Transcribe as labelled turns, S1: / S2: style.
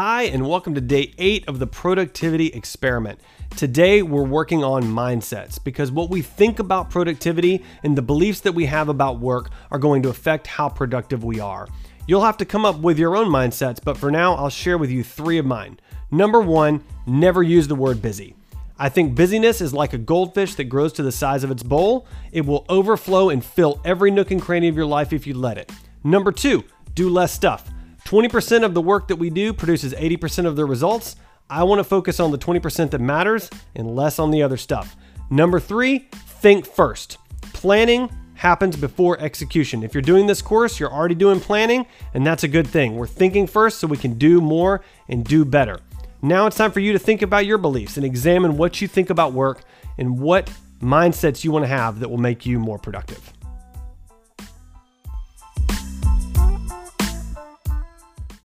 S1: Hi, and welcome to day eight of the productivity experiment. Today, we're working on mindsets because what we think about productivity and the beliefs that we have about work are going to affect how productive we are. You'll have to come up with your own mindsets, but for now, I'll share with you three of mine. Number one, never use the word busy. I think busyness is like a goldfish that grows to the size of its bowl. It will overflow and fill every nook and cranny of your life if you let it. Number two, do less stuff. 20% of the work that we do produces 80% of the results. I want to focus on the 20% that matters and less on the other stuff. Number three, think first. Planning happens before execution. If you're doing this course, you're already doing planning, and that's a good thing. We're thinking first so we can do more and do better. Now it's time for you to think about your beliefs and examine what you think about work and what mindsets you want to have that will make you more productive.